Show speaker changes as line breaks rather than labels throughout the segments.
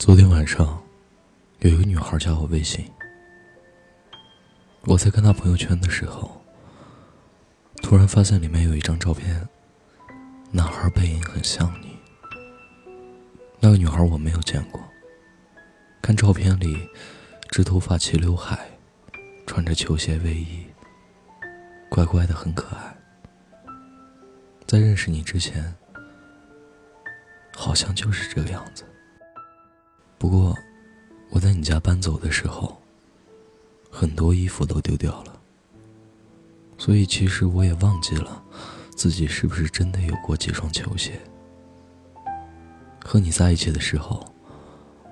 昨天晚上，有一个女孩加我微信。我在看她朋友圈的时候，突然发现里面有一张照片，男孩背影很像你。那个女孩我没有见过。看照片里，直头发、齐刘海，穿着球鞋、卫衣，乖乖的，很可爱。在认识你之前，好像就是这个样子。家搬走的时候，很多衣服都丢掉了。所以其实我也忘记了，自己是不是真的有过几双球鞋。和你在一起的时候，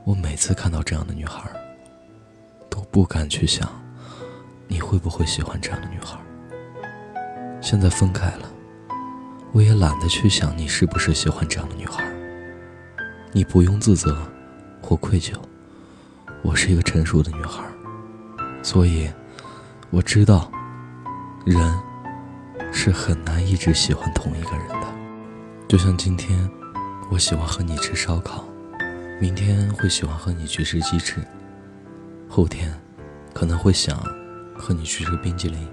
我每次看到这样的女孩，都不敢去想，你会不会喜欢这样的女孩。现在分开了，我也懒得去想你是不是喜欢这样的女孩。你不用自责。或愧疚，我是一个成熟的女孩，所以我知道，人是很难一直喜欢同一个人的。就像今天，我喜欢和你吃烧烤，明天会喜欢和你去吃鸡翅，后天可能会想和你去吃冰激凌。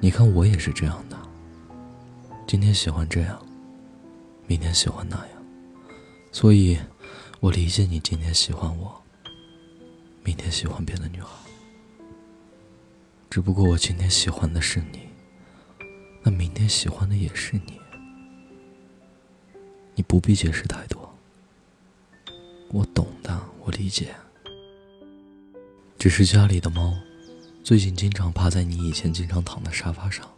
你看，我也是这样的。今天喜欢这样，明天喜欢那样，所以。我理解你今天喜欢我，明天喜欢别的女孩。只不过我今天喜欢的是你，那明天喜欢的也是你。你不必解释太多，我懂的，我理解。只是家里的猫，最近经常趴在你以前经常躺的沙发上，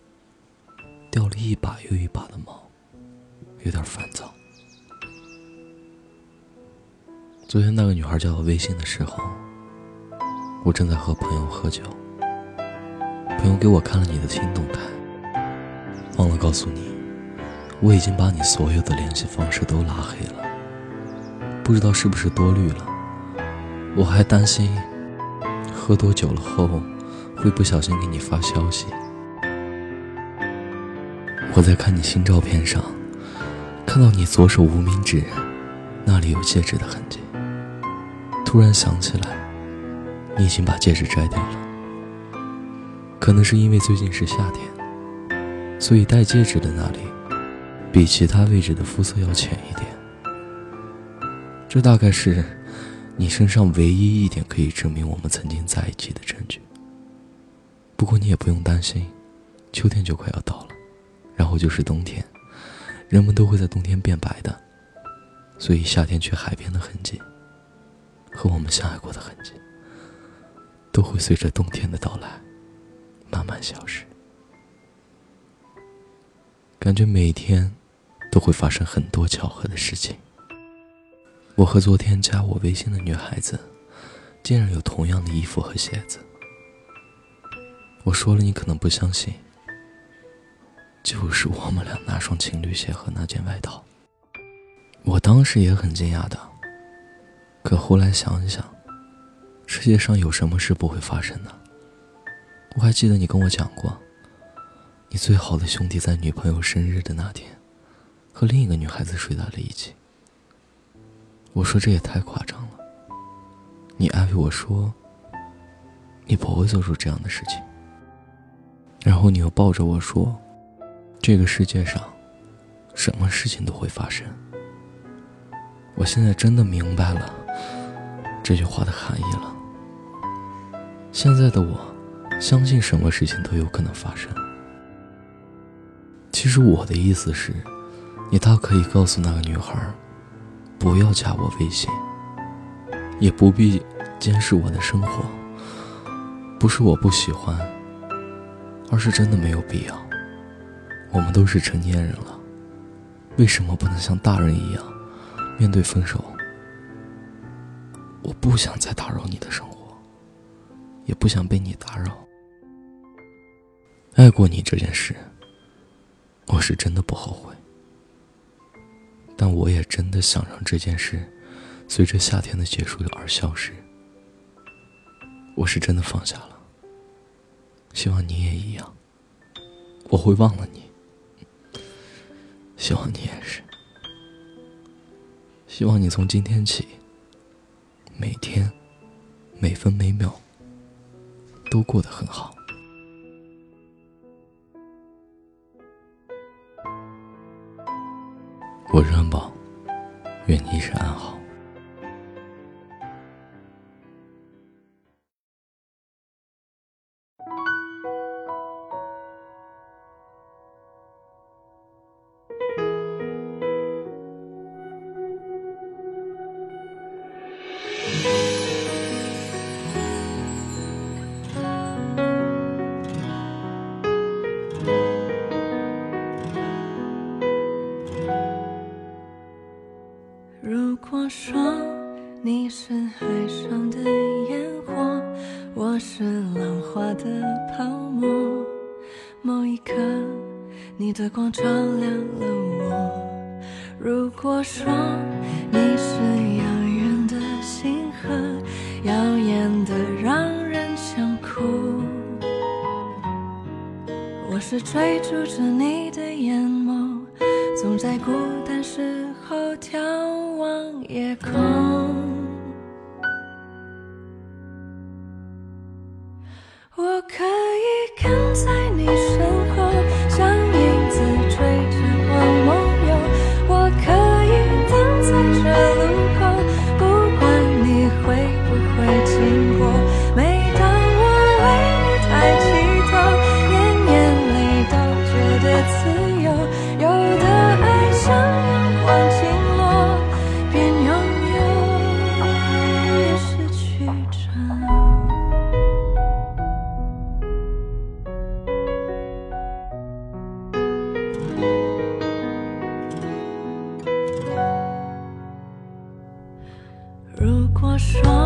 掉了一把又一把的毛，有点烦躁。昨天那个女孩加我微信的时候，我正在和朋友喝酒。朋友给我看了你的新动态，忘了告诉你，我已经把你所有的联系方式都拉黑了。不知道是不是多虑了，我还担心喝多酒了后会不小心给你发消息。我在看你新照片上，看到你左手无名指那里有戒指的痕迹。突然想起来，你已经把戒指摘掉了。可能是因为最近是夏天，所以戴戒指的那里比其他位置的肤色要浅一点。这大概是你身上唯一一点可以证明我们曾经在一起的证据。不过你也不用担心，秋天就快要到了，然后就是冬天，人们都会在冬天变白的，所以夏天去海边的痕迹。和我们相爱过的痕迹，都会随着冬天的到来，慢慢消失。感觉每天都会发生很多巧合的事情。我和昨天加我微信的女孩子，竟然有同样的衣服和鞋子。我说了，你可能不相信，就是我们俩那双情侣鞋和那件外套。我当时也很惊讶的。可后来想一想，世界上有什么事不会发生的？我还记得你跟我讲过，你最好的兄弟在女朋友生日的那天，和另一个女孩子睡在了一起。我说这也太夸张了。你安慰我说，你不会做出这样的事情。然后你又抱着我说，这个世界上，什么事情都会发生。我现在真的明白了。这句话的含义了。现在的我，相信什么事情都有可能发生。其实我的意思是，你大可以告诉那个女孩，不要加我微信，也不必监视我的生活。不是我不喜欢，而是真的没有必要。我们都是成年人了，为什么不能像大人一样，面对分手？我不想再打扰你的生活，也不想被你打扰。爱过你这件事，我是真的不后悔。但我也真的想让这件事，随着夏天的结束而消失。我是真的放下了，希望你也一样。我会忘了你，希望你也是。希望你从今天起。每天、每分每秒都过得很好。我是安宝，愿你一生安好。
是海上的烟火，我是浪花的泡沫，某一刻你的光照亮了我。如果说你是遥远的星河，耀眼的让人想哭，我是追逐着你的眼眸，总在孤单时候眺望夜空。我说